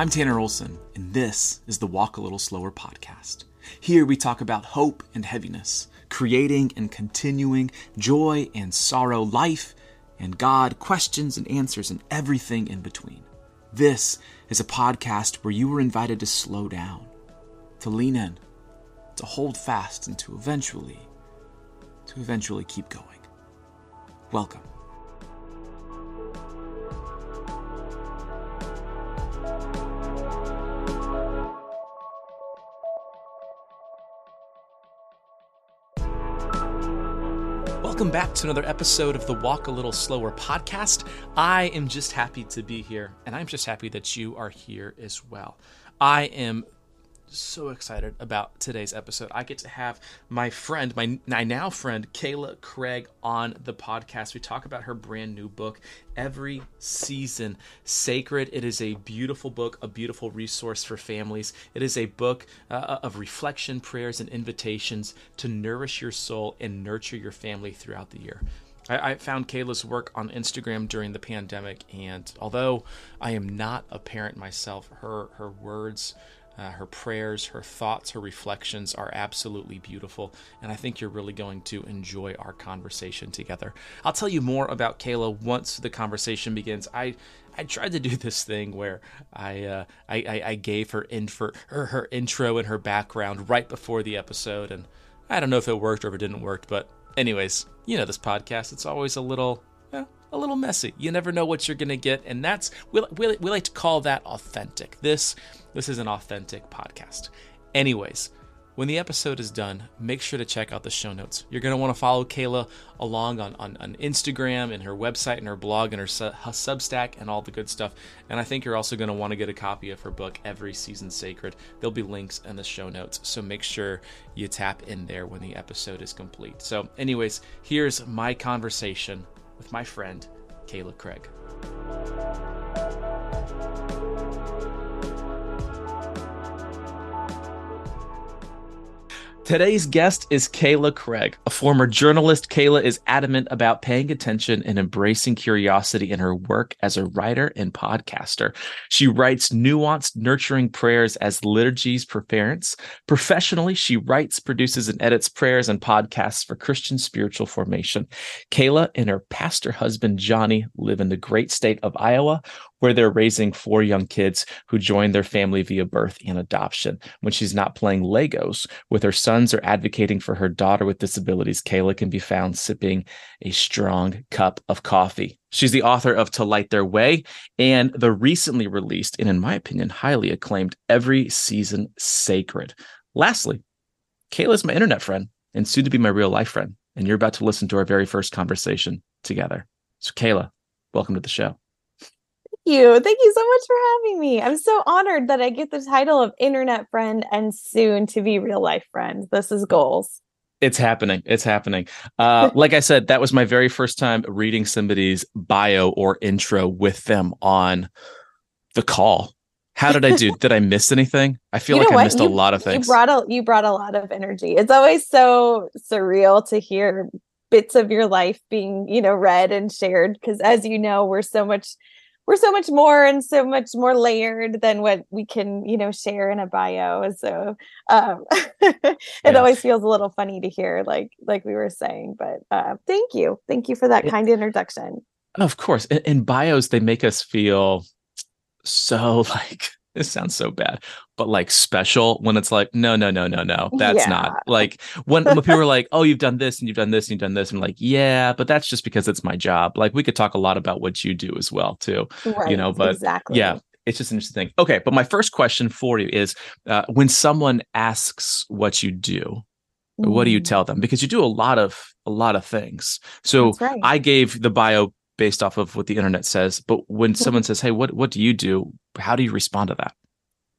I'm Tanner Olson, and this is the Walk a Little Slower podcast. Here we talk about hope and heaviness, creating and continuing, joy and sorrow, life and God, questions and answers, and everything in between. This is a podcast where you are invited to slow down, to lean in, to hold fast, and to eventually, to eventually keep going. Welcome. Welcome back to another episode of the Walk a Little Slower podcast. I am just happy to be here, and I'm just happy that you are here as well. I am so excited about today's episode. I get to have my friend, my, my now friend, Kayla Craig, on the podcast. We talk about her brand new book, Every Season Sacred. It is a beautiful book, a beautiful resource for families. It is a book uh, of reflection, prayers, and invitations to nourish your soul and nurture your family throughout the year. I, found Kayla's work on Instagram during the pandemic, and although I am not a parent myself, her her words, uh, her prayers, her thoughts, her reflections are absolutely beautiful, and I think you're really going to enjoy our conversation together. I'll tell you more about Kayla once the conversation begins. I I tried to do this thing where I uh, I, I, I, gave her, her her intro and her background right before the episode, and I don't know if it worked or if it didn't work, but anyways, you know this podcast, it's always a little a little messy. You never know what you're going to get, and that's we, we, we like to call that authentic. This this is an authentic podcast. Anyways, when the episode is done, make sure to check out the show notes. You're going to want to follow Kayla along on, on, on, Instagram and her website and her blog and her, her Substack and all the good stuff. And I think you're also going to want to get a copy of her book, Every Season Sacred. There'll be links in the show notes, so make sure you tap in there when the episode is complete. So, anyways, here's my conversation with my friend, Kayla Craig. Today's guest is Kayla Craig. A former journalist, Kayla is adamant about paying attention and embracing curiosity in her work as a writer and podcaster. She writes nuanced, nurturing prayers as liturgies for parents. Professionally, she writes, produces, and edits prayers and podcasts for Christian spiritual formation. Kayla and her pastor husband, Johnny, live in the great state of Iowa, where they're raising four young kids who joined their family via birth and adoption. When she's not playing Legos with her sons or advocating for her daughter with disabilities, Kayla can be found sipping a strong cup of coffee. She's the author of To Light Their Way and the recently released, and in my opinion, highly acclaimed Every Season Sacred. Lastly, Kayla's my internet friend and soon to be my real life friend. And you're about to listen to our very first conversation together. So, Kayla, welcome to the show you. Thank you so much for having me. I'm so honored that I get the title of internet friend and soon to be real life friend. This is goals. It's happening. It's happening. Uh, like I said, that was my very first time reading somebody's bio or intro with them on the call. How did I do? did I miss anything? I feel you like I missed you, a lot of things. You brought a you brought a lot of energy. It's always so surreal to hear bits of your life being, you know, read and shared because as you know, we're so much we're so much more and so much more layered than what we can you know share in a bio. So um it yeah. always feels a little funny to hear like like we were saying but uh thank you. Thank you for that kind introduction. Of course. In, in bios they make us feel so like this sounds so bad, but like special when it's like, no, no, no, no, no, that's yeah. not like when, when people are like, oh, you've done this and you've done this and you've done this. And I'm like, yeah, but that's just because it's my job. Like we could talk a lot about what you do as well, too, right, you know, but exactly. yeah, it's just an interesting thing. Okay. But my first question for you is uh, when someone asks what you do, mm. what do you mm. tell them? Because you do a lot of, a lot of things. So right. I gave the bio based off of what the internet says. But when someone says, "Hey, what what do you do?" How do you respond to that?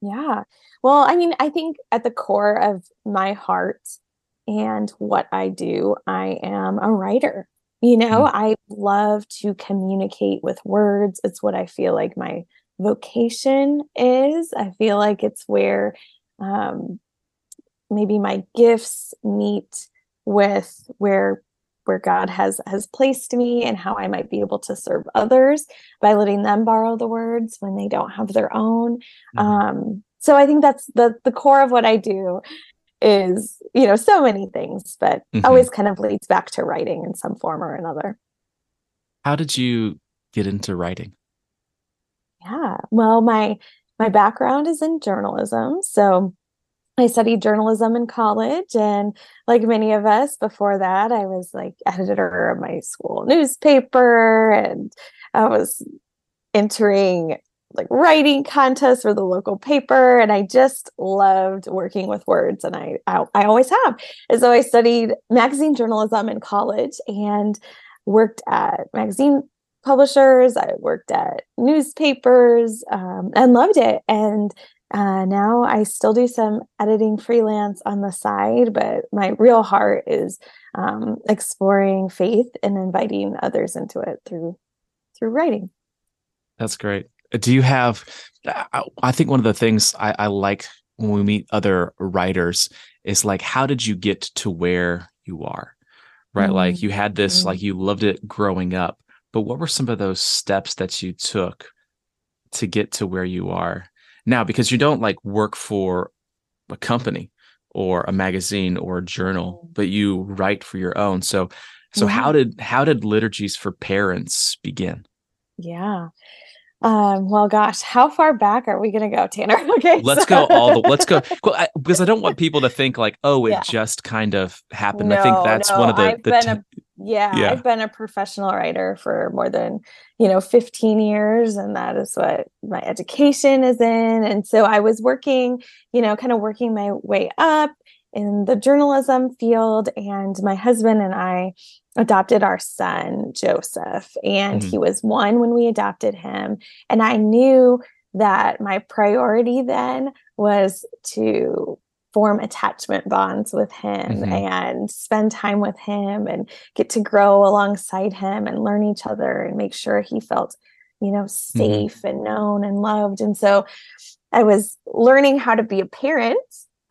Yeah. Well, I mean, I think at the core of my heart and what I do, I am a writer. You know, mm-hmm. I love to communicate with words. It's what I feel like my vocation is. I feel like it's where um, maybe my gifts meet with where where God has has placed me and how I might be able to serve others by letting them borrow the words when they don't have their own. Mm-hmm. Um, so I think that's the the core of what I do is you know so many things, but mm-hmm. always kind of leads back to writing in some form or another. How did you get into writing? Yeah, well, my my background is in journalism, so I studied journalism in college. And like many of us before that, I was like editor of my school newspaper and I was entering like writing contests for the local paper. And I just loved working with words. And I, I, I always have. And so I studied magazine journalism in college and worked at magazine publishers. I worked at newspapers um, and loved it. And uh, now I still do some editing freelance on the side, but my real heart is um, exploring faith and inviting others into it through through writing. That's great. Do you have? I think one of the things I, I like when we meet other writers is like, how did you get to where you are? Right, mm-hmm. like you had this, mm-hmm. like you loved it growing up, but what were some of those steps that you took to get to where you are now because you don't like work for a company or a magazine or a journal but you write for your own. So so mm-hmm. how did how did liturgies for parents begin? Yeah um, well, gosh, how far back are we going to go, Tanner? Okay, let's so. go all the. Let's go well, I, because I don't want people to think like, oh, it yeah. just kind of happened. No, I think that's no, one of the. I've the been t- a, yeah, yeah, I've been a professional writer for more than you know 15 years, and that is what my education is in. And so I was working, you know, kind of working my way up in the journalism field, and my husband and I adopted our son Joseph and mm-hmm. he was one when we adopted him and I knew that my priority then was to form attachment bonds with him mm-hmm. and spend time with him and get to grow alongside him and learn each other and make sure he felt you know mm-hmm. safe mm-hmm. and known and loved and so I was learning how to be a parent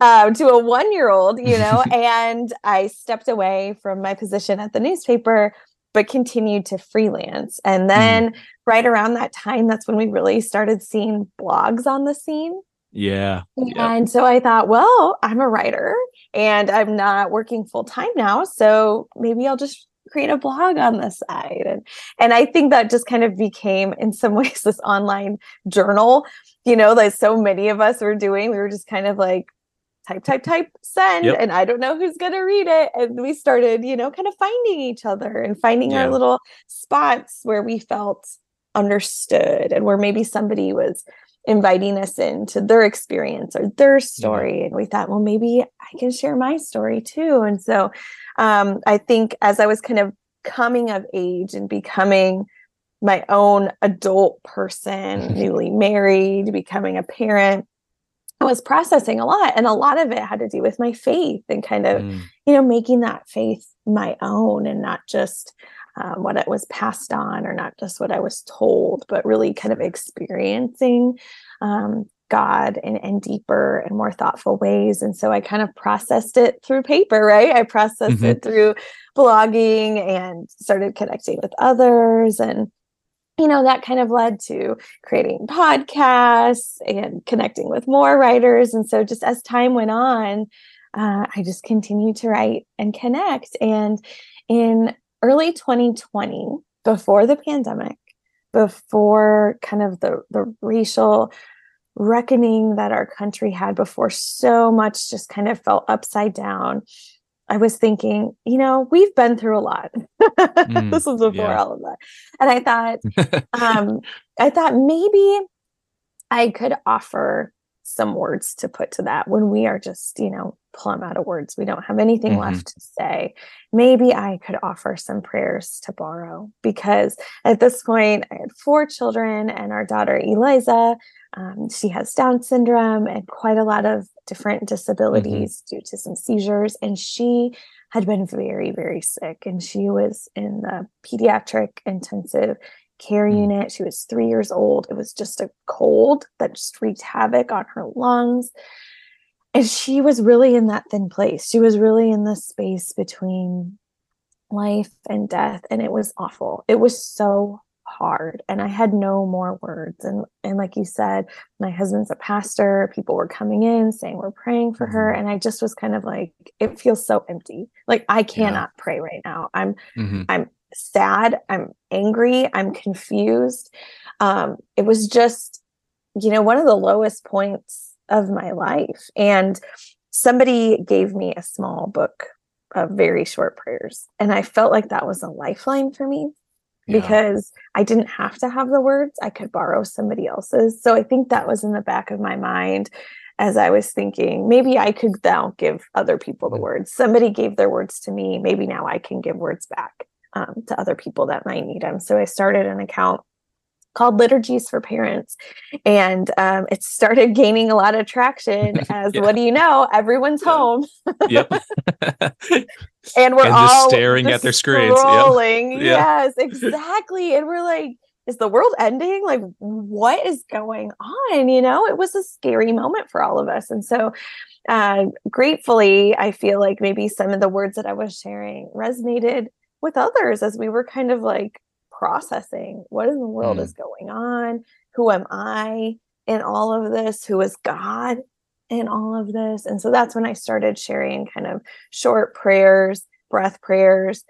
uh, to a one year old, you know, and I stepped away from my position at the newspaper, but continued to freelance. And then mm. right around that time, that's when we really started seeing blogs on the scene. Yeah. And so I thought, well, I'm a writer and I'm not working full time now. So maybe I'll just create a blog on the side. And and I think that just kind of became in some ways this online journal, you know, like so many of us were doing. We were just kind of like type, type, type, send. Yep. And I don't know who's going to read it. And we started, you know, kind of finding each other and finding yeah. our little spots where we felt understood and where maybe somebody was inviting us into their experience or their story. Yeah. And we thought, well, maybe I can share my story too. And so um, I think as I was kind of coming of age and becoming my own adult person, newly married, becoming a parent, I was processing a lot. And a lot of it had to do with my faith and kind of, mm. you know, making that faith my own and not just um, what it was passed on or not just what I was told, but really kind of experiencing um, God in, in deeper and more thoughtful ways. And so I kind of processed it through paper, right? I processed mm-hmm. it through blogging and started connecting with others and you know, that kind of led to creating podcasts and connecting with more writers. And so, just as time went on, uh, I just continued to write and connect. And in early 2020, before the pandemic, before kind of the, the racial reckoning that our country had before so much just kind of felt upside down I was thinking, you know, we've been through a lot. Mm, this was before yeah. all of that. And I thought, um, I thought maybe I could offer some words to put to that when we are just, you know, plumb out of words. We don't have anything mm-hmm. left to say. Maybe I could offer some prayers to borrow because at this point I had four children and our daughter Eliza, um, she has Down syndrome and quite a lot of different disabilities mm-hmm. due to some seizures. And she had been very, very sick. And she was in the pediatric intensive care mm. unit. She was three years old. It was just a cold that just wreaked havoc on her lungs. And she was really in that thin place. She was really in the space between life and death. And it was awful. It was so hard and i had no more words. And and like you said my husband's a pastor. People were coming in saying we're praying for her mm-hmm. and i just was kind of like it feels so empty. Like i cannot yeah. pray right now. I'm mm-hmm. i'm sad. I'm angry. I'm confused. Um it was just you know one of the lowest points of my life. And somebody gave me a small book of very short prayers and i felt like that was a lifeline for me yeah. because i didn't have to have the words i could borrow somebody else's so i think that was in the back of my mind as I was thinking, maybe I could now give other people the words. Somebody gave their words to me. Maybe now I can give words back um, to other people that might need them. So I started an account called Liturgies for Parents. And um, it started gaining a lot of traction as yeah. what do you know? Everyone's yeah. home. yep. and we're and all staring at their screens. Scrolling. Yep. Yes, exactly. And we're like, is the world ending? Like, what is going on? You know, it was a scary moment for all of us. And so, uh, gratefully, I feel like maybe some of the words that I was sharing resonated with others as we were kind of like processing what in the world mm. is going on? Who am I in all of this? Who is God in all of this? And so that's when I started sharing kind of short prayers, breath prayers.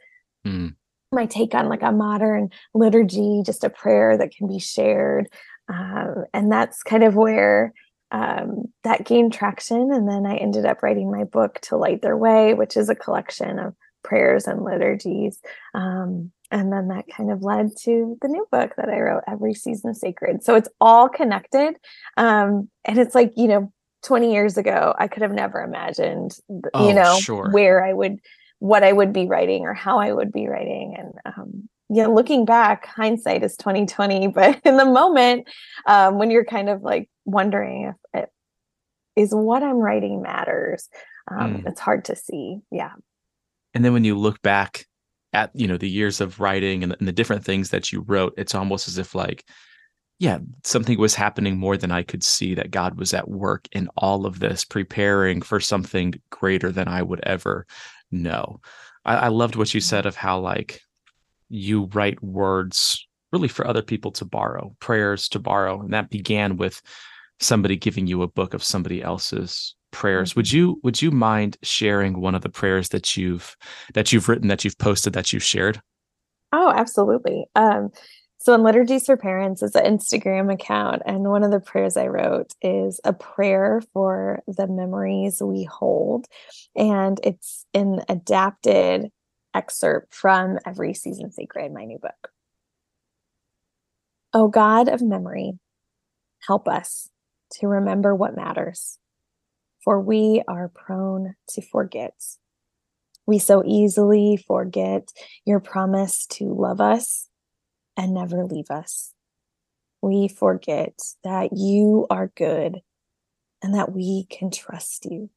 Mm. My take on like a modern liturgy, just a prayer that can be shared. Um, and that's kind of where um, that gained traction. And then I ended up writing my book, To Light Their Way, which is a collection of prayers and liturgies. Um, and then that kind of led to the new book that I wrote, Every Season of Sacred. So it's all connected. Um, and it's like, you know, 20 years ago, I could have never imagined, oh, you know, sure. where I would, what I would be writing or how I would be writing. And, um, you know, looking back, hindsight is 2020, but in the moment, um, when you're kind of like wondering if it is what I'm writing matters, um, mm. it's hard to see. Yeah. And then when you look back at you know the years of writing and, and the different things that you wrote it's almost as if like yeah something was happening more than i could see that god was at work in all of this preparing for something greater than i would ever know I, I loved what you mm-hmm. said of how like you write words really for other people to borrow prayers to borrow and that began with somebody giving you a book of somebody else's prayers. Would mm-hmm. you would you mind sharing one of the prayers that you've that you've written that you've posted that you've shared? Oh absolutely. Um so in liturgies for parents is an instagram account and one of the prayers i wrote is a prayer for the memories we hold and it's an adapted excerpt from every season sacred my new book. Oh god of memory help us to remember what matters for we are prone to forget. We so easily forget your promise to love us and never leave us. We forget that you are good and that we can trust you.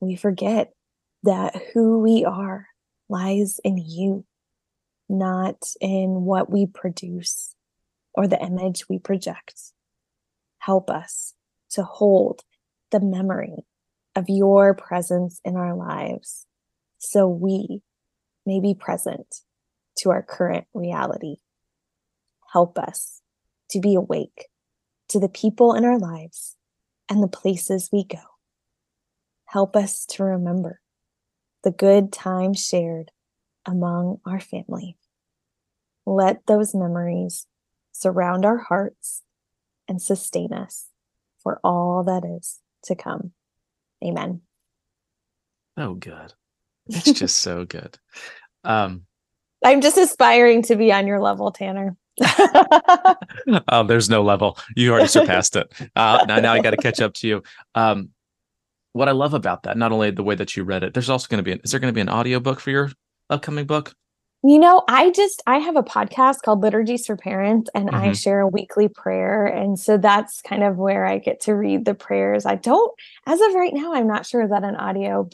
We forget that who we are lies in you, not in what we produce or the image we project. Help us to hold the memory of your presence in our lives so we may be present to our current reality. Help us to be awake to the people in our lives and the places we go. Help us to remember the good times shared among our family. Let those memories surround our hearts and sustain us for all that is to come. Amen. Oh, good. It's just so good. Um, I'm just aspiring to be on your level, Tanner. oh, there's no level. You already surpassed it. Uh, now, now I got to catch up to you. Um, what I love about that, not only the way that you read it, there's also going to be, an, is there going to be an audio book for your upcoming book? You know, I just I have a podcast called Liturgies for Parents and mm-hmm. I share a weekly prayer and so that's kind of where I get to read the prayers. I don't as of right now I'm not sure that an audio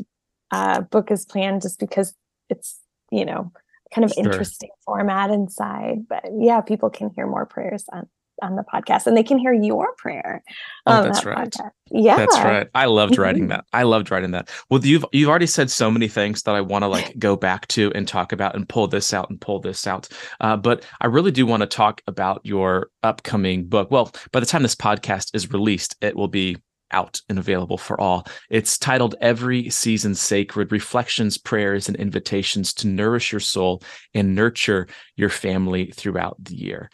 uh, book is planned just because it's, you know, kind of sure. interesting format inside, but yeah, people can hear more prayers on on the podcast and they can hear your prayer. Oh, that's that right. Podcast. Yeah. That's right. I loved writing mm-hmm. that. I loved writing that. Well, you've you've already said so many things that I want to like go back to and talk about and pull this out and pull this out. Uh, but I really do want to talk about your upcoming book. Well, by the time this podcast is released, it will be out and available for all. It's titled Every Season Sacred Reflections, Prayers, and Invitations to Nourish Your Soul and Nurture Your Family Throughout the Year.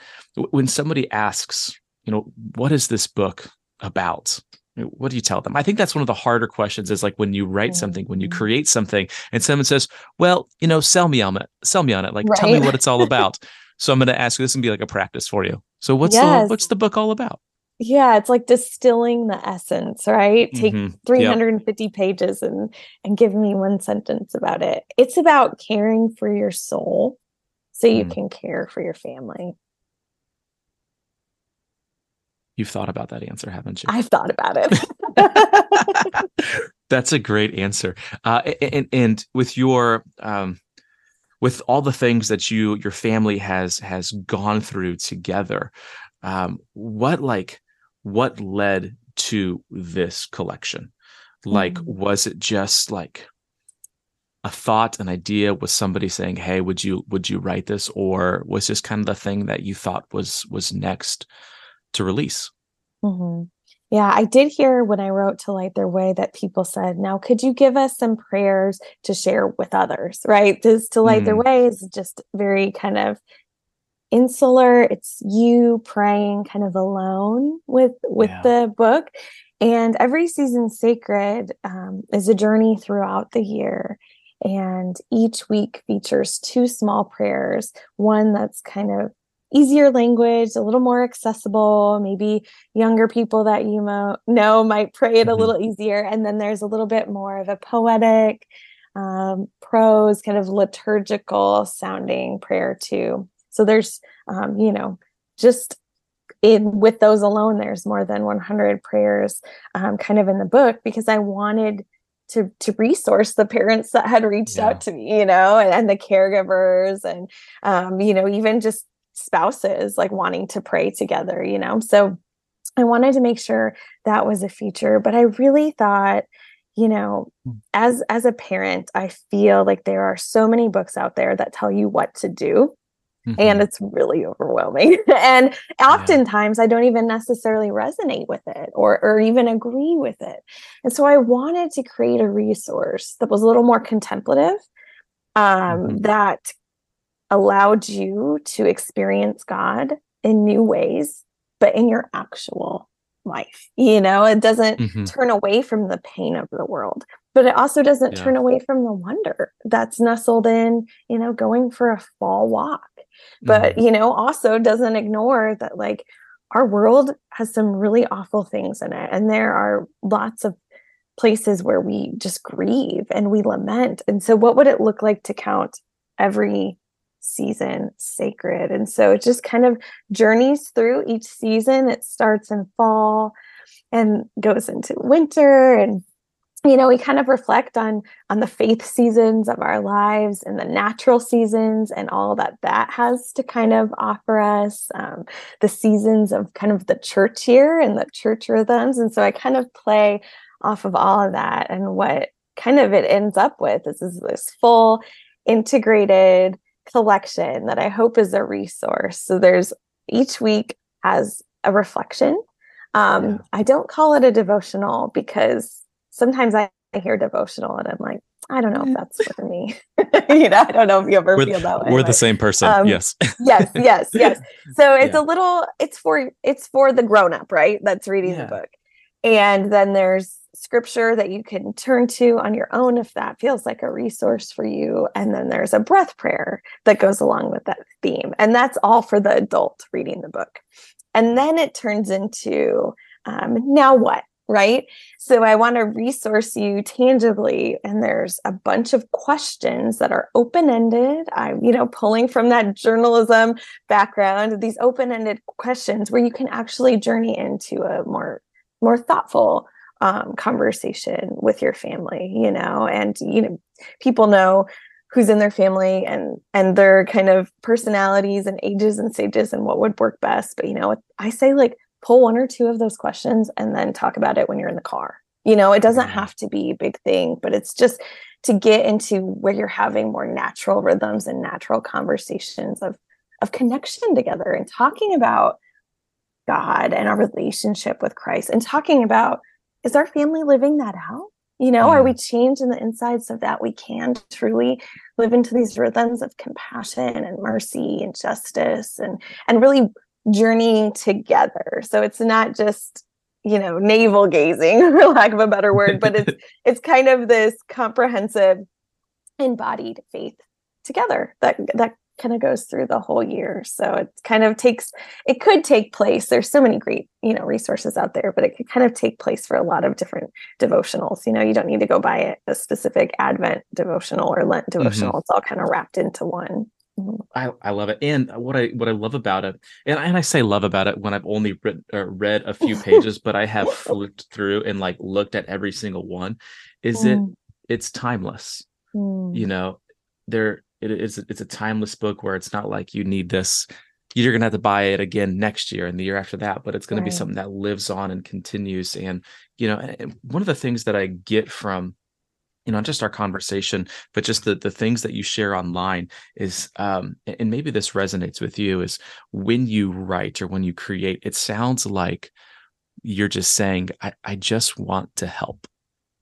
When somebody asks, you know, what is this book about? What do you tell them? I think that's one of the harder questions is like when you write something, when you mm-hmm. create something, and someone says, Well, you know, sell me on it, sell me on it. Like, right. tell me what it's all about. so I'm going to ask you this and be like a practice for you. So what's yes. the what's the book all about? Yeah it's like distilling the essence right take mm-hmm. 350 yep. pages and and give me one sentence about it it's about caring for your soul so you mm. can care for your family you've thought about that answer haven't you i've thought about it that's a great answer uh, and, and with your um, with all the things that you your family has has gone through together um, what like what led to this collection like mm-hmm. was it just like a thought an idea was somebody saying hey would you would you write this or was this kind of the thing that you thought was was next to release mm-hmm. yeah i did hear when i wrote to light their way that people said now could you give us some prayers to share with others right this to light mm-hmm. their way is just very kind of insular it's you praying kind of alone with with yeah. the book. And every season sacred um, is a journey throughout the year. And each week features two small prayers one that's kind of easier language a little more accessible. Maybe younger people that you mo- know might pray it a mm-hmm. little easier. And then there's a little bit more of a poetic um, prose kind of liturgical sounding prayer too so there's, um, you know, just in with those alone, there's more than 100 prayers um, kind of in the book because I wanted to to resource the parents that had reached yeah. out to me, you know, and, and the caregivers and um, you know, even just spouses like wanting to pray together, you know. So I wanted to make sure that was a feature, but I really thought you know hmm. as as a parent i feel like there are so many books out there that tell you what to do Mm-hmm. And it's really overwhelming. and oftentimes yeah. I don't even necessarily resonate with it or, or even agree with it. And so I wanted to create a resource that was a little more contemplative, um, mm-hmm. that allowed you to experience God in new ways, but in your actual life. You know, it doesn't mm-hmm. turn away from the pain of the world, but it also doesn't yeah. turn away from the wonder that's nestled in, you know, going for a fall walk but mm-hmm. you know also doesn't ignore that like our world has some really awful things in it and there are lots of places where we just grieve and we lament. And so what would it look like to count every season sacred? And so it just kind of journeys through each season. It starts in fall and goes into winter and you know we kind of reflect on on the faith seasons of our lives and the natural seasons and all that that has to kind of offer us um, the seasons of kind of the church year and the church rhythms. And so i kind of play off of all of that. And what kind of it ends up with is, is this full integrated collection that i hope is a resource. So there's each week has a reflection. Um, yeah. i don't call it a devotional because sometimes I, I hear devotional and I'm like, I don't know if that's for me. you know, I don't know if you ever we're, feel that way. We're the same person. Um, yes. yes, yes, yes. So it's yeah. a little it's for it's for the grown up, right? That's reading yeah. the book. And then there's scripture that you can turn to on your own if that feels like a resource for you. And then there's a breath prayer that goes along with that theme. And that's all for the adult reading the book. And then it turns into um, now what? Right? So I want to resource you tangibly. And there's a bunch of questions that are open ended. I'm, you know, pulling from that journalism background, these open ended questions where you can actually journey into a more, more thoughtful um, conversation with your family, you know, and, you know, people know who's in their family and and their kind of personalities and ages and stages and what would work best but you know i say like pull one or two of those questions and then talk about it when you're in the car. You know, it doesn't mm-hmm. have to be a big thing, but it's just to get into where you're having more natural rhythms and natural conversations of of connection together and talking about God and our relationship with Christ and talking about is our family living that out? You know, are we mm-hmm. changed in the inside so that we can truly live into these rhythms of compassion and mercy and justice and and really journeying together. So it's not just you know navel gazing for lack of a better word but it's it's kind of this comprehensive embodied faith together that that kind of goes through the whole year so it kind of takes it could take place there's so many great you know resources out there but it could kind of take place for a lot of different devotionals you know you don't need to go buy a specific advent devotional or lent mm-hmm. devotional mm-hmm. it's all kind of wrapped into one I, I love it, and what I what I love about it, and, and I say love about it when I've only read, uh, read a few pages, but I have flipped through and like looked at every single one. Is mm. it? It's timeless. Mm. You know, there it is. It's a timeless book where it's not like you need this. You're gonna have to buy it again next year and the year after that, but it's gonna right. be something that lives on and continues. And you know, and one of the things that I get from you know, not just our conversation, but just the the things that you share online is, um, and maybe this resonates with you is when you write or when you create, it sounds like you're just saying, I, I just want to help.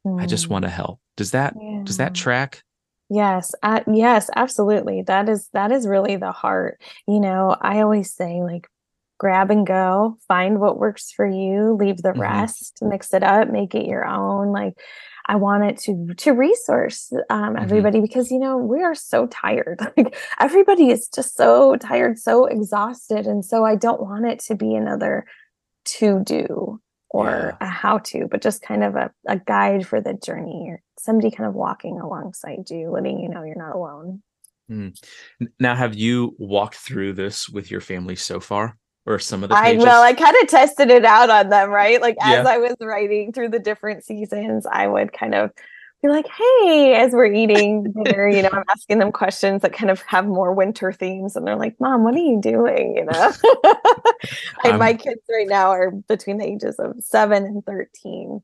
Mm. I just want to help. Does that yeah. does that track? Yes, uh, yes, absolutely. That is that is really the heart. You know, I always say like grab and go, find what works for you, leave the mm-hmm. rest, mix it up, make it your own. Like I want it to to resource um, mm-hmm. everybody mm-hmm. because you know we are so tired. Like everybody is just so tired, so exhausted, and so I don't want it to be another to do or yeah. a how to, but just kind of a, a guide for the journey or somebody kind of walking alongside you, letting you know you're not alone. Mm. Now, have you walked through this with your family so far? Or some of the pages? I well, I kind of tested it out on them, right? Like as. I was writing through the different seasons, I would kind of be like, "Hey," as we're eating dinner, you know, I'm asking them questions that kind of have more winter themes, and they're like, "Mom, what are you doing?" You know, my kids right now are between the ages of seven and thirteen.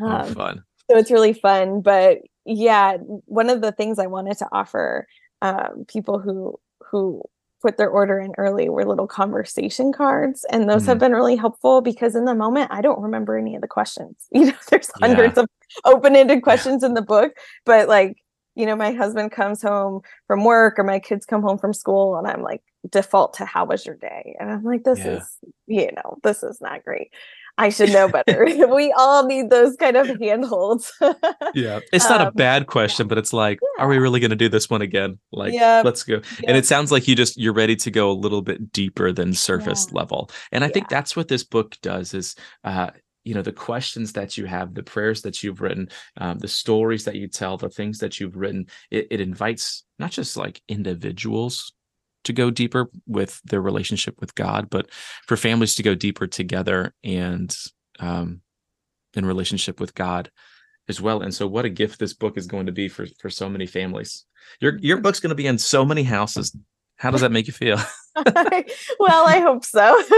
Oh, um, oh, fun. So it's really fun, but yeah, one of the things I wanted to offer um, people who who put their order in early were little conversation cards and those mm-hmm. have been really helpful because in the moment i don't remember any of the questions you know there's hundreds yeah. of open-ended questions yeah. in the book but like you know my husband comes home from work or my kids come home from school and i'm like default to how was your day and i'm like this yeah. is you know this is not great I should know better. we all need those kind of handholds. yeah. It's not um, a bad question, but it's like, yeah. are we really going to do this one again? Like, yeah. let's go. Yeah. And it sounds like you just, you're ready to go a little bit deeper than surface level. And I think that's what this book does is, uh, you know the questions that you have the prayers that you've written um, the stories that you tell the things that you've written it, it invites not just like individuals to go deeper with their relationship with God, but for families to go deeper together and um, in relationship with God as well. And so, what a gift this book is going to be for for so many families. Your your book's going to be in so many houses. How does that make you feel? well, I hope so.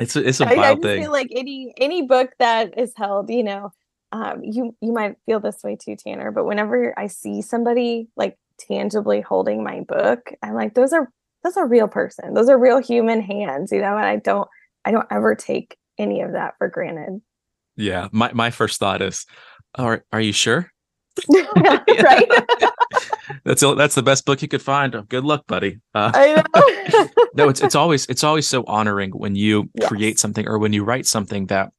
it's a, it's a wild I, I thing. Feel like any any book that is held, you know, um, you you might feel this way too, Tanner. But whenever I see somebody like tangibly holding my book. I'm like those are that's a real person. Those are real human hands you know and i don't i don't ever take any of that for granted. Yeah my, my first thought is are, are you sure? Right? That's that's the best book you could find. Good luck buddy. Uh, I know. no it's it's always it's always so honoring when you yes. create something or when you write something that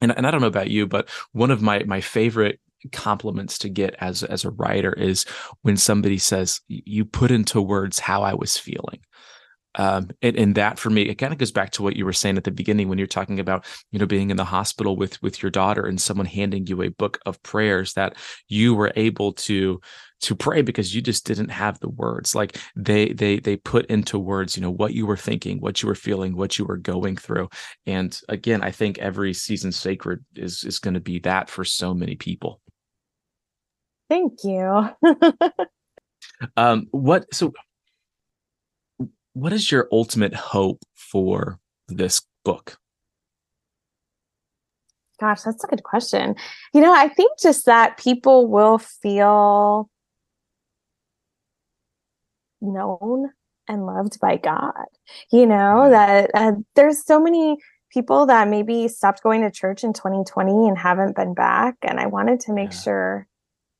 and, and I don't know about you, but one of my my favorite compliments to get as as a writer is when somebody says you put into words how I was feeling. um, and, and that for me, it kind of goes back to what you were saying at the beginning when you're talking about, you know, being in the hospital with with your daughter and someone handing you a book of prayers that you were able to to pray because you just didn't have the words. Like they they they put into words, you know, what you were thinking, what you were feeling, what you were going through. And again, I think every season sacred is is going to be that for so many people. Thank you. um, what so what is your ultimate hope for this book? Gosh, that's a good question. You know, I think just that people will feel known and loved by God. You know, that uh, there's so many people that maybe stopped going to church in 2020 and haven't been back. And I wanted to make yeah. sure.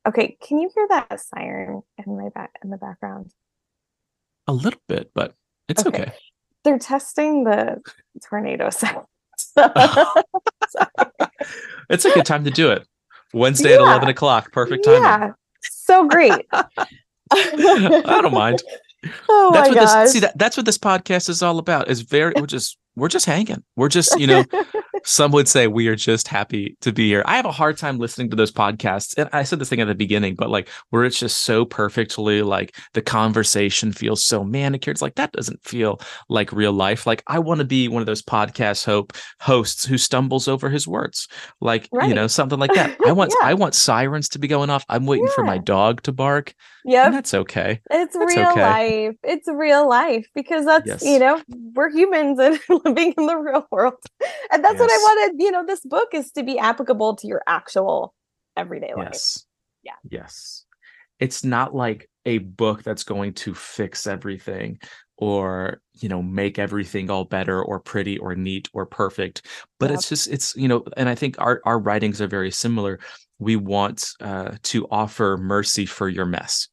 Okay, can you hear that siren in my back in the background? A little bit, but it's okay. okay. They're testing the tornado sound. it's a good time to do it. Wednesday yeah. at 11 o'clock. Perfect time. Yeah. So great. I don't mind. Oh that's my what gosh. this see that that's what this podcast is all about. Is very we're just we're just hanging. We're just, you know, some would say we are just happy to be here. I have a hard time listening to those podcasts. And I said this thing at the beginning, but like where it's just so perfectly like the conversation feels so manicured. It's like that doesn't feel like real life. Like I want to be one of those podcast hope hosts who stumbles over his words. Like, right. you know, something like that. I want yeah. I want sirens to be going off. I'm waiting yeah. for my dog to bark. Yeah. That's okay. It's that's real okay. life. It's real life because that's yes. you know, we're humans and living in the real world. And that's yes. what I wanted, you know, this book is to be applicable to your actual everyday life. Yes. Yeah. Yes. It's not like a book that's going to fix everything or you know make everything all better or pretty or neat or perfect but yep. it's just it's you know and i think our our writings are very similar we want uh to offer mercy for your mess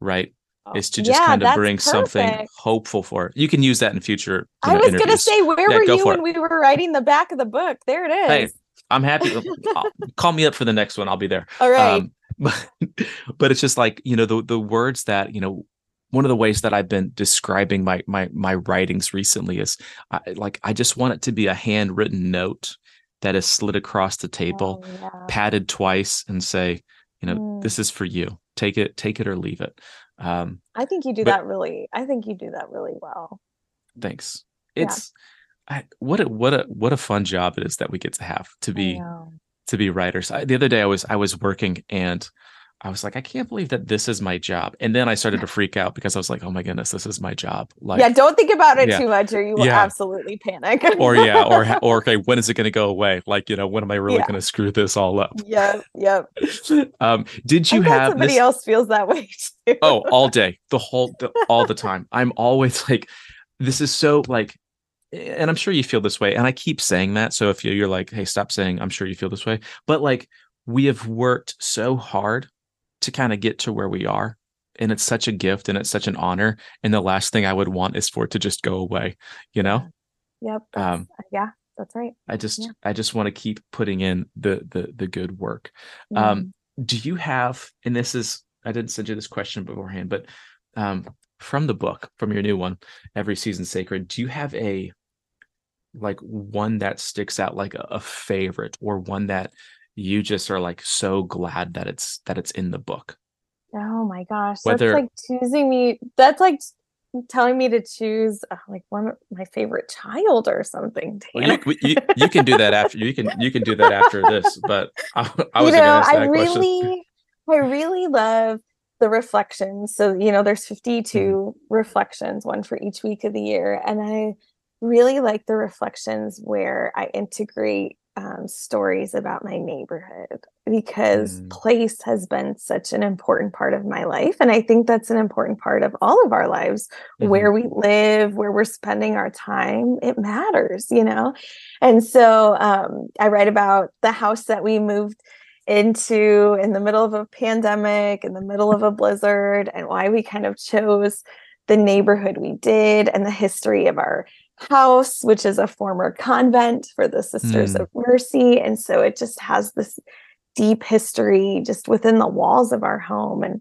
right is to just yeah, kind of bring perfect. something hopeful for it. You can use that in future. I was going to say, where yeah, were you when it. we were writing the back of the book? There it is. Hey, I'm happy. call me up for the next one. I'll be there. All right. Um, but, but it's just like, you know, the, the words that, you know, one of the ways that I've been describing my, my, my writings recently is I, like, I just want it to be a handwritten note that is slid across the table, oh, yeah. padded twice and say, you know, mm. this is for you. Take it, take it or leave it. Um, I think you do but, that really. I think you do that really well. Thanks. It's yeah. I, what a what a what a fun job it is that we get to have to be to be writers. I, the other day I was I was working and I was like, I can't believe that this is my job. And then I started to freak out because I was like, oh my goodness, this is my job. Like, yeah, don't think about it yeah. too much or you will yeah. absolutely panic. or yeah, or or okay, when is it going to go away? Like, you know, when am I really yeah. going to screw this all up? Yeah, yep. um, did you have somebody this... else feels that way too? oh, all day, the whole, the, all the time. I'm always like, this is so like and I'm sure you feel this way. And I keep saying that. So if you're like, hey, stop saying I'm sure you feel this way. But like we have worked so hard to kind of get to where we are and it's such a gift and it's such an honor and the last thing i would want is for it to just go away you know yep um yeah that's right i just yeah. i just want to keep putting in the the the good work mm. um do you have and this is i didn't send you this question beforehand but um from the book from your new one every season sacred do you have a like one that sticks out like a, a favorite or one that you just are like so glad that it's that it's in the book oh my gosh Whether, that's like choosing me that's like telling me to choose uh, like one of my favorite child or something well, you, you, you, can do that after you can you can do that after this but i, I was you know i really question. i really love the reflections so you know there's 52 mm-hmm. reflections one for each week of the year and i really like the reflections where i integrate um, stories about my neighborhood because mm. place has been such an important part of my life. And I think that's an important part of all of our lives mm-hmm. where we live, where we're spending our time. It matters, you know? And so um, I write about the house that we moved into in the middle of a pandemic, in the middle of a blizzard, and why we kind of chose the neighborhood we did and the history of our house, which is a former convent for the Sisters mm. of Mercy. And so it just has this deep history just within the walls of our home. And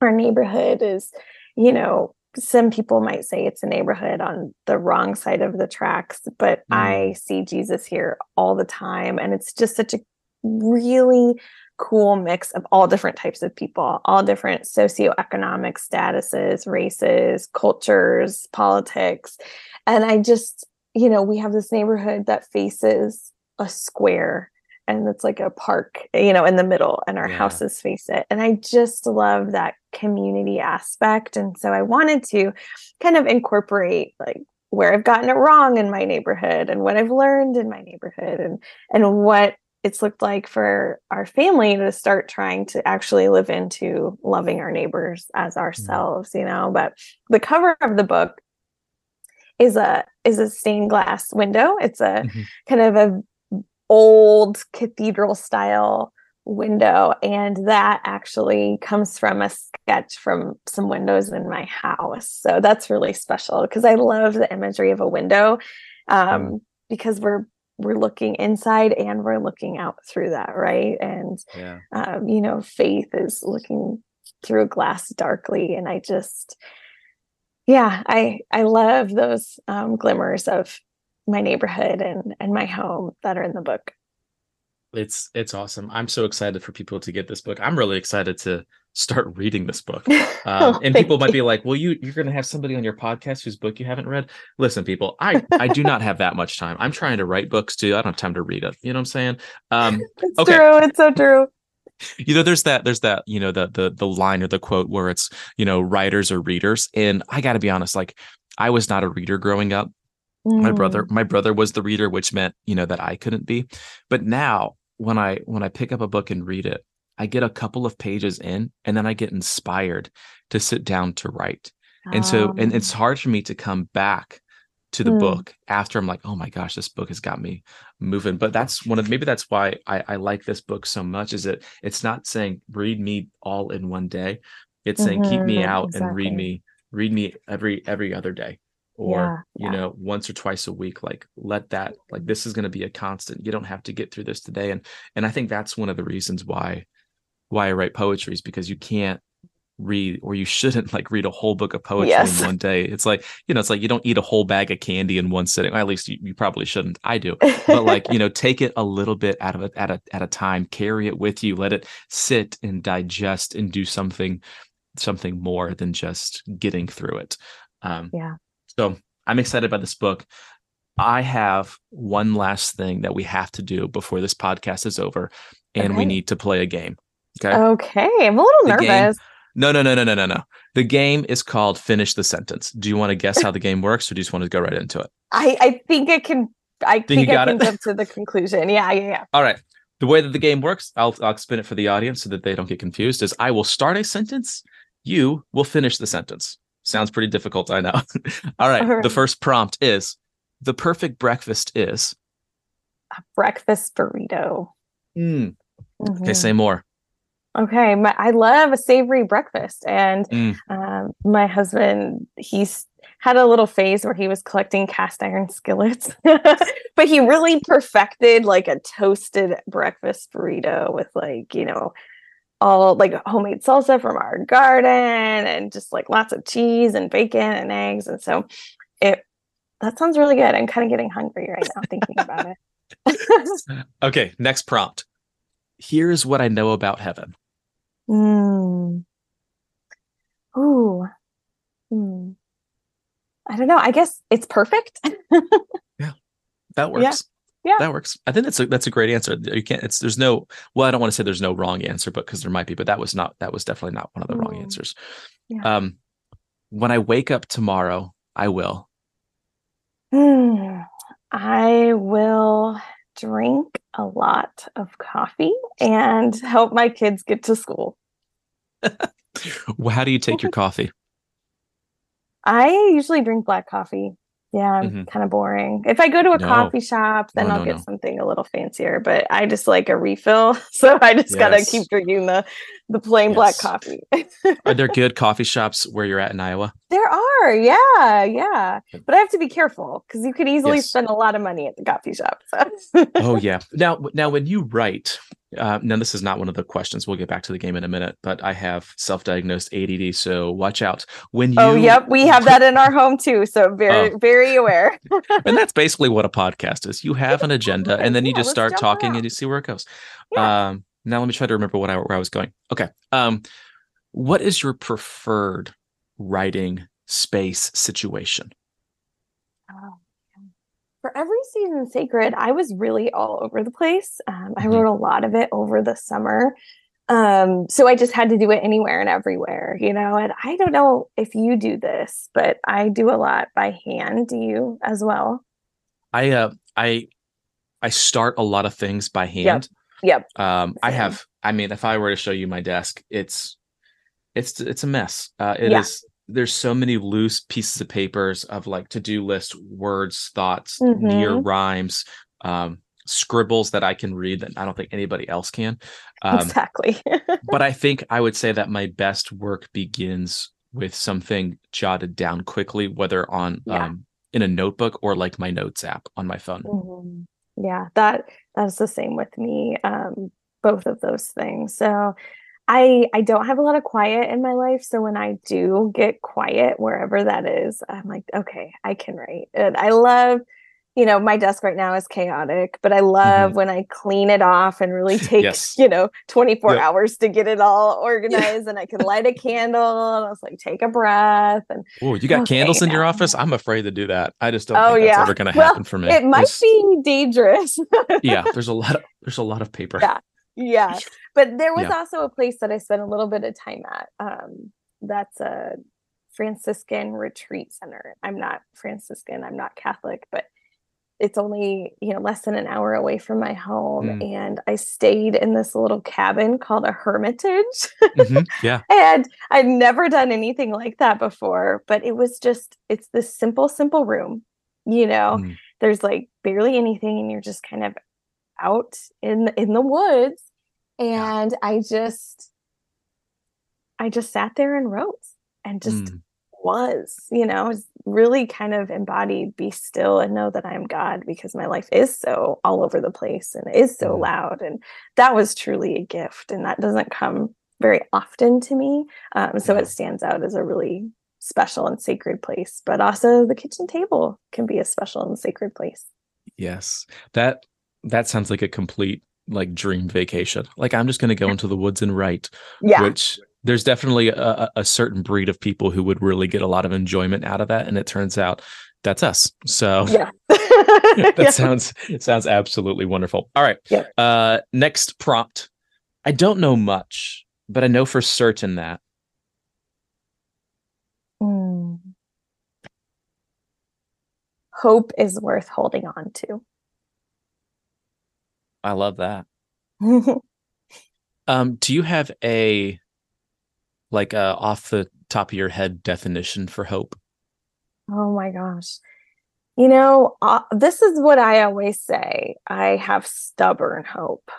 our neighborhood is, you know, some people might say it's a neighborhood on the wrong side of the tracks, but Mm. I see Jesus here all the time. And it's just such a really cool mix of all different types of people, all different socioeconomic statuses, races, cultures, politics. And I just, you know, we have this neighborhood that faces a square and it's like a park, you know, in the middle, and our Yeah. houses face it. And I just love that community aspect. And so I wanted to kind of incorporate like where I've gotten it wrong in my neighborhood and what I've learned in my neighborhood and and what it's looked like for our family to start trying to actually live into loving our neighbors as ourselves, you know. But the cover of the book is a is a stained glass window. It's a Mhm. kind of a old cathedral style window and that actually comes from a sketch from some windows in my house so that's really special because i love the imagery of a window um, because we're we're looking inside and we're looking out through that right and Yeah. um, you know faith is looking through a glass darkly and i just yeah i i love those um, glimmers of my neighborhood and and my home that are in the book It's it's awesome. I'm so excited for people to get this book. I'm really excited to start reading this book. Um, Oh, and people might be like, "Well, you you're going to have somebody on your podcast whose book you haven't read." Listen, people, I I do not have that much time. I'm trying to write books too. I don't have time to read it. You know what I'm saying? Um, it's okay. true it's so true you know there's that there's that you know the the the line or the quote where it's you know writers or readers and i got to be honest like i was not a reader growing up my brother Mm, my brother was the reader which meant you know that i couldn't be but now when i when i pick up a book and read it i get a couple of pages in and then i get inspired to sit down to write. And so and um, it's hard for me to come back to the Hmm. book after i'm like oh my gosh this book has got me moving. But that's one of maybe that's why i, I like this book so much is it it's not saying read me all in one day. It's saying keep me Mhm, out and read me read me every every other day. Or Yeah, you yeah. know once or twice a week like let that like this is going to be a constant. You don't have to get through this today. And and i think that's one of the reasons why why i write poetry is because you can't read or you shouldn't like read a whole book of poetry Yes. in one day. It's like you know it's like you don't eat a whole bag of candy in one sitting. At least you, you probably shouldn't. I do. But like you know take it a little bit out of it at a at a time carry it with you let it sit and digest and do something something more than just getting through it. Um Yeah. so i'm excited about this book. I have one last thing that we have to do before this podcast is over and we need to play a game okay okay i'm a little The game- nervous no no no no no no no the game is called finish the sentence do you want to guess how the game works or do you just want to go right into it i i think i can i you think, i can it? jump to the conclusion yeah yeah yeah All right. The way that the game works, I'll I'll explain it for the audience so that they don't get confused. Is I will start a sentence, you will finish the sentence. Sounds pretty difficult, I know. All right. All The first prompt is the perfect breakfast is. a breakfast burrito Mm, Okay, Mhm. say more. Okay, my, I love a savory breakfast, and Mm. um, my husband he's had a little phase where he was collecting cast iron skillets, but he really perfected like a toasted breakfast burrito with like you know all like homemade salsa from our garden and just like lots of cheese and bacon and eggs, and so it that sounds really good. I'm kind of getting hungry right now thinking about it. Okay, next prompt. Here's what I know about heaven. Mm. Ooh. Hmm. I don't know. I guess it's perfect. Yeah. That works. Yeah. That works. I think that's a that's a great answer. You can't it's there's no well, I don't want to say there's no wrong answer, but because there might be, but that was not that was definitely not one of the wrong Mm. answers. Yeah. Um when I wake up tomorrow, I will. Hmm. I will drink a lot of coffee and help my kids get to school. Well, How do you take your coffee? I usually drink black coffee. Yeah, I'm Mhm. kind of boring. If I go to a No. coffee shop, then No, I'll no, get something a little fancier, but I just like a refill. So I just gotta keep drinking the the plain black coffee. Are there good coffee shops where you're at in Iowa? There are, yeah, yeah. But I have to be careful because you could easily Yes. spend a lot of money at the coffee shop. So Oh yeah. Now now when you write, Uh, now, this is not one of the questions. We'll get back to the game in a minute, but I have self-diagnosed ADD, so watch out when you. Oh, yep, we have that in our home too. So very, oh. very aware. and that's basically what a podcast is. You have an agenda, and then you yeah, just start talking, around. and you see where it goes. Yeah. Um, now, let me try to remember what I where I was going. Okay. Um, what is your preferred writing space situation? Oh for every season sacred, I was really all over the place. Um, I mm-hmm. wrote a lot of it over the summer. Um, so I just had to do it anywhere and everywhere, you know. And I don't know if you do this, but I do a lot by hand. Do you as well? I uh I I start a lot of things by hand. Yep. yep. Um I have I mean if I were to show you my desk, it's it's it's a mess. Uh it yeah. is there's so many loose pieces of papers of like to-do list words thoughts mm-hmm. near rhymes um, scribbles that i can read that i don't think anybody else can um, exactly but i think i would say that my best work begins with something jotted down quickly whether on yeah. um, in a notebook or like my notes app on my phone mm-hmm. yeah that that's the same with me um, both of those things so I I don't have a lot of quiet in my life, so when I do get quiet wherever that is, I'm like, okay, I can write. And I love, you know, my desk right now is chaotic, but I love mm-hmm. when I clean it off and really take, yes. you know, 24 yep. hours to get it all organized and I can light a candle and I was like, take a breath and Oh, you got okay, candles in your office? I'm afraid to do that. I just don't oh, think that's yeah. ever gonna happen well, for me. It might be dangerous. yeah, there's a lot of there's a lot of paper. Yeah yeah but there was yeah. also a place that i spent a little bit of time at um, that's a franciscan retreat center i'm not franciscan i'm not catholic but it's only you know less than an hour away from my home mm. and i stayed in this little cabin called a hermitage mm-hmm. yeah and i'd never done anything like that before but it was just it's this simple simple room you know mm. there's like barely anything and you're just kind of out in in the woods and yeah. i just i just sat there and wrote and just mm. was you know really kind of embodied be still and know that i'm god because my life is so all over the place and is so mm. loud and that was truly a gift and that doesn't come very often to me um, so yeah. it stands out as a really special and sacred place but also the kitchen table can be a special and sacred place yes that that sounds like a complete like dream vacation. Like I'm just going to go into the woods and write. Yeah. Which there's definitely a, a, certain breed of people who would really get a lot of enjoyment out of that, and it turns out that's us. So yeah, that yeah. sounds it sounds absolutely wonderful. All right. Yeah. Uh, next prompt. I don't know much, but I know for certain that. Mm. Hope is worth holding on to. I love that. um, do you have a like a off the top of your head definition for hope? Oh my gosh. You know, uh, this is what I always say. I have stubborn hope.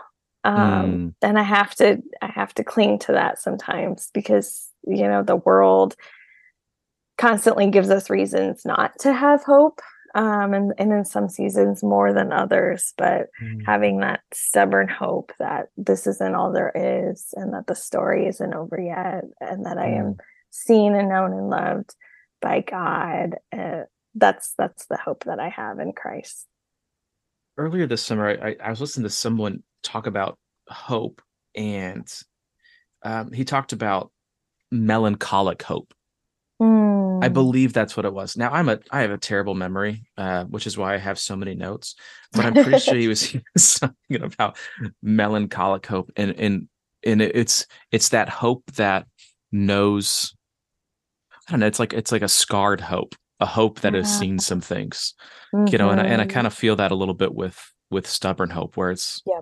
Um, mm. and I have to I have to cling to that sometimes because you know the world constantly gives us reasons not to have hope um, and, and in some seasons more than others, but mm. having that stubborn hope that this isn't all there is and that the story isn't over yet and that mm. I am mm. seen and known and loved by God. Uh, that's that's the hope that I have in Christ. Earlier this summer, I, I was listening to someone talk about hope, and um, he talked about melancholic hope. Mm. I believe that's what it was. Now I'm a I have a terrible memory, uh, which is why I have so many notes. But I'm pretty sure he was, talking about melancholic hope, and and and it's it's that hope that knows. I don't know. It's like it's like a scarred hope, a hope that yeah. has seen some things, mm-hmm. you know. And I, and I mm-hmm. kind of feel that a little bit with with stubborn hope, where it's yeah.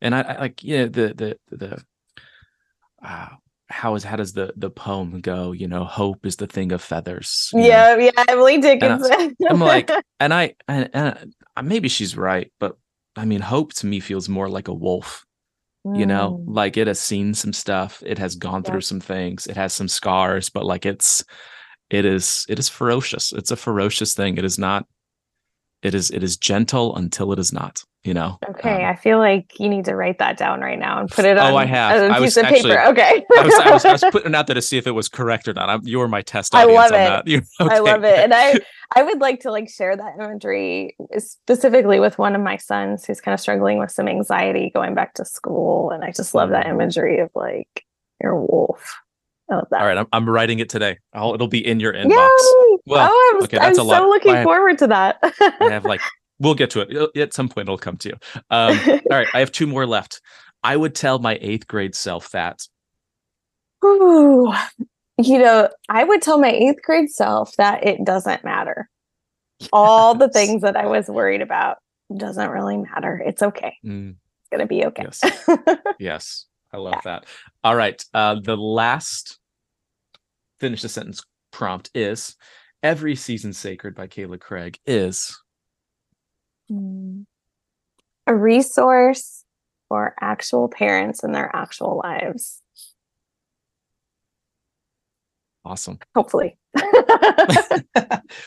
And I, I like yeah the the the uh, how is how does the the poem go you know hope is the thing of feathers yeah know? yeah emily dickinson I, am like and i and, and maybe she's right but i mean hope to me feels more like a wolf mm. you know mm. like it has seen some stuff it has gone through some things it has some scars but like it's it is it is ferocious it's a ferocious thing it is not it is it is gentle until it is not you know? Okay um, i feel like you need to write that down right now and put it on oh i have. a I piece of actually, paper okay. I, was, I, was, I was putting out there to see if it was correct or not. I'm, you were my test i love it. you, okay. i love it. And i i would like to like share that imagery specifically with one of my sons who's kind of struggling with some anxiety going back to school. And i just love that mm. imagery of like your wolf all right, I'm, I'm writing it today. I'll, it'll be in your inbox. Yay! Well, oh, I'm, okay, that's I'm a lot. so looking have, forward to that. I have like we'll get to it at some point. It'll come to you. Um, all right, I have two more left. I would tell my eighth grade self that. Ooh, you know, I would tell my eighth grade self that it doesn't matter. Yes. All the things that I was worried about doesn't really matter. It's okay. Mm. It's gonna be okay. Yes. yes. I love yeah. that. All right. Uh, the last finish the sentence prompt is every season sacred by Kayla Craig is Hmm. a resource for actual parents in their actual lives. Awesome. Hopefully.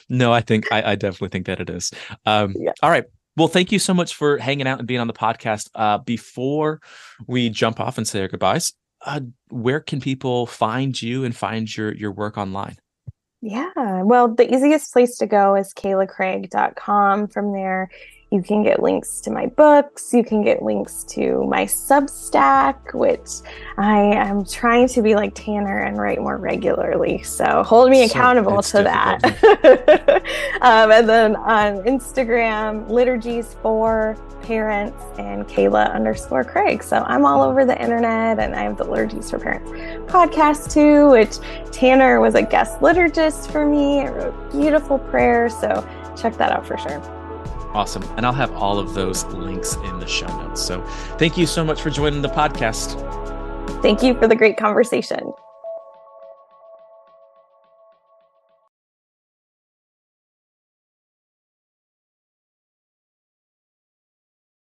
no, I think I, I, definitely think that it is. Um, yeah. All right. Well, thank you so much for hanging out and being on the podcast. Uh, before we jump off and say our goodbyes, uh, where can people find you and find your your work online? Yeah, well, the easiest place to go is kaylacraig.com. From there, you can get links to my books. You can get links to my Substack, which I am trying to be like Tanner and write more regularly. So hold me accountable to that. um, and then on Instagram, liturgies for parents and Kayla underscore Craig. So I'm all over the internet and I have the Liturgies for Parents podcast too, which Tanner was a guest liturgist for me. I wrote beautiful prayers. So check that out for sure. Awesome. And I'll have all of those links in the show notes. So thank you so much for joining the podcast. Thank you for the great conversation.